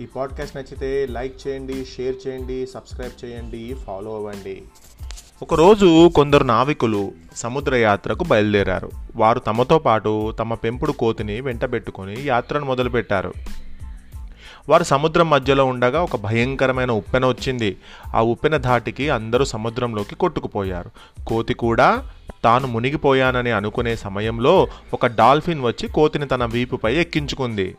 ఈ పాడ్కాస్ట్ నచ్చితే లైక్ చేయండి షేర్ చేయండి సబ్స్క్రైబ్ చేయండి ఫాలో అవ్వండి. ఒకరోజు కొందరు నావికులు సముద్ర యాత్రకు బయలుదేరారు. వారు తమతో పాటు తమ పెంపుడు కోతిని వెంటబెట్టుకొని యాత్రను మొదలుపెట్టారు. వారు సముద్రం మధ్యలో ఉండగా ఒక భయంకరమైన ఉప్పెన వచ్చింది. ఆ ఉప్పెన ధాటికి అందరూ సముద్రంలోకి కొట్టుకుపోయారు. కోతి కూడా తాను మునిగిపోయానని అనుకునే సమయంలో ఒక డాల్ఫిన్ వచ్చి కోతిని తన వీపుపై ఎక్కించుకుంది.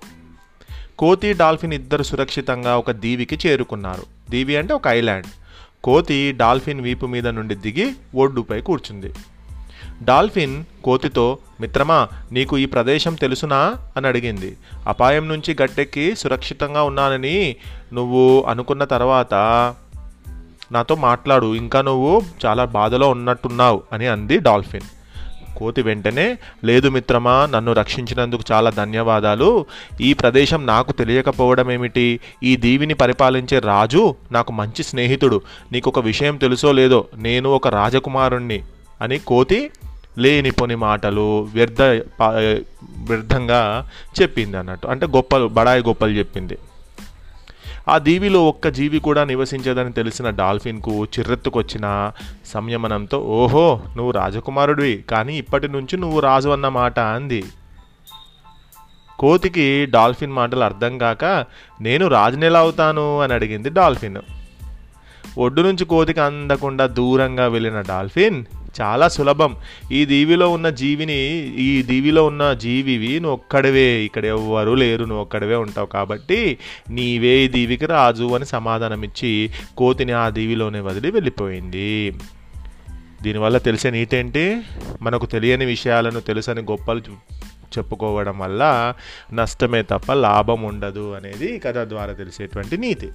కోతి డాల్ఫిన్ ఇద్దరు సురక్షితంగా ఒక దీవికి చేరుకున్నారు. దీవి అంటే ఒక ఐలాండ్. కోతి డాల్ఫిన్ వీపు మీద నుండి దిగి ఒడ్డుపై కూర్చుంది. డాల్ఫిన్ కోతితో మిత్రమా నీకు ఈ ప్రదేశం తెలుసునా? అని అడిగింది. అపాయం నుంచి గట్టెక్కి సురక్షితంగా ఉన్నానని నువ్వు అనుకున్న తర్వాత నాతో మాట్లాడు. ఇంకా నువ్వు చాలా బాధలో ఉన్నట్టున్నావు అని అంది డాల్ఫిన్. కోతి వెంటనే లేదు మిత్రమా నన్ను రక్షించినందుకు చాలా ధన్యవాదాలు. ఈ ప్రదేశం నాకు తెలియకపోవడం ఏమిటి ఈ దీవిని పరిపాలించే రాజు నాకు మంచి స్నేహితుడు. నీకు ఒక విషయం తెలుసో లేదో నేను ఒక రాజకుమారుణ్ణి అని కోతి లేనిపోని మాటలు వ్యర్థ వ్యర్థంగా చెప్పింది అన్నట్టు అంటే గొప్పలు బడాయి గొప్పలు చెప్పింది. ఆ దీవిలో ఒక్క జీవి కూడా నివసించదని తెలిసిన డాల్ఫిన్కు చిర్రెత్తుకొచ్చిన సంయమనంతో ఓహో నువ్వు రాజకుమారుడివి కానీ ఇప్పటి నుంచి నువ్వు రాజు అన్న మాట అంది. కోతికి డాల్ఫిన్ మాటలు అర్థం కాక నేను రాజునెలా అవుతాను? అని అడిగింది డాల్ఫిన్. ఒడ్డు నుంచి కోతికి అందకుండా దూరంగా వెళ్ళిన డాల్ఫిన్ చాలా సులభం. ఈ దీవిలో ఉన్న జీవిని ఈ దీవిలో ఉన్న జీవివి నువ్వు ఒక్కడివే ఇక్కడ ఎవ్వరూ లేరు నువ్వు ఒక్కడివే ఉంటావు కాబట్టి నీవే ఈ దీవికి రాజు అని సమాధానమిచ్చి కోతిని ఆ దీవిలోనే వదిలి వెళ్ళిపోయింది. దీనివల్ల తెలిసే నీతేంటి? మనకు తెలియని విషయాలను తెలుసని గొప్పలు చెప్పుకోవడం వల్ల నష్టమే తప్ప లాభం ఉండదు అనేది కథ ద్వారా తెలిసేటువంటి నీతి.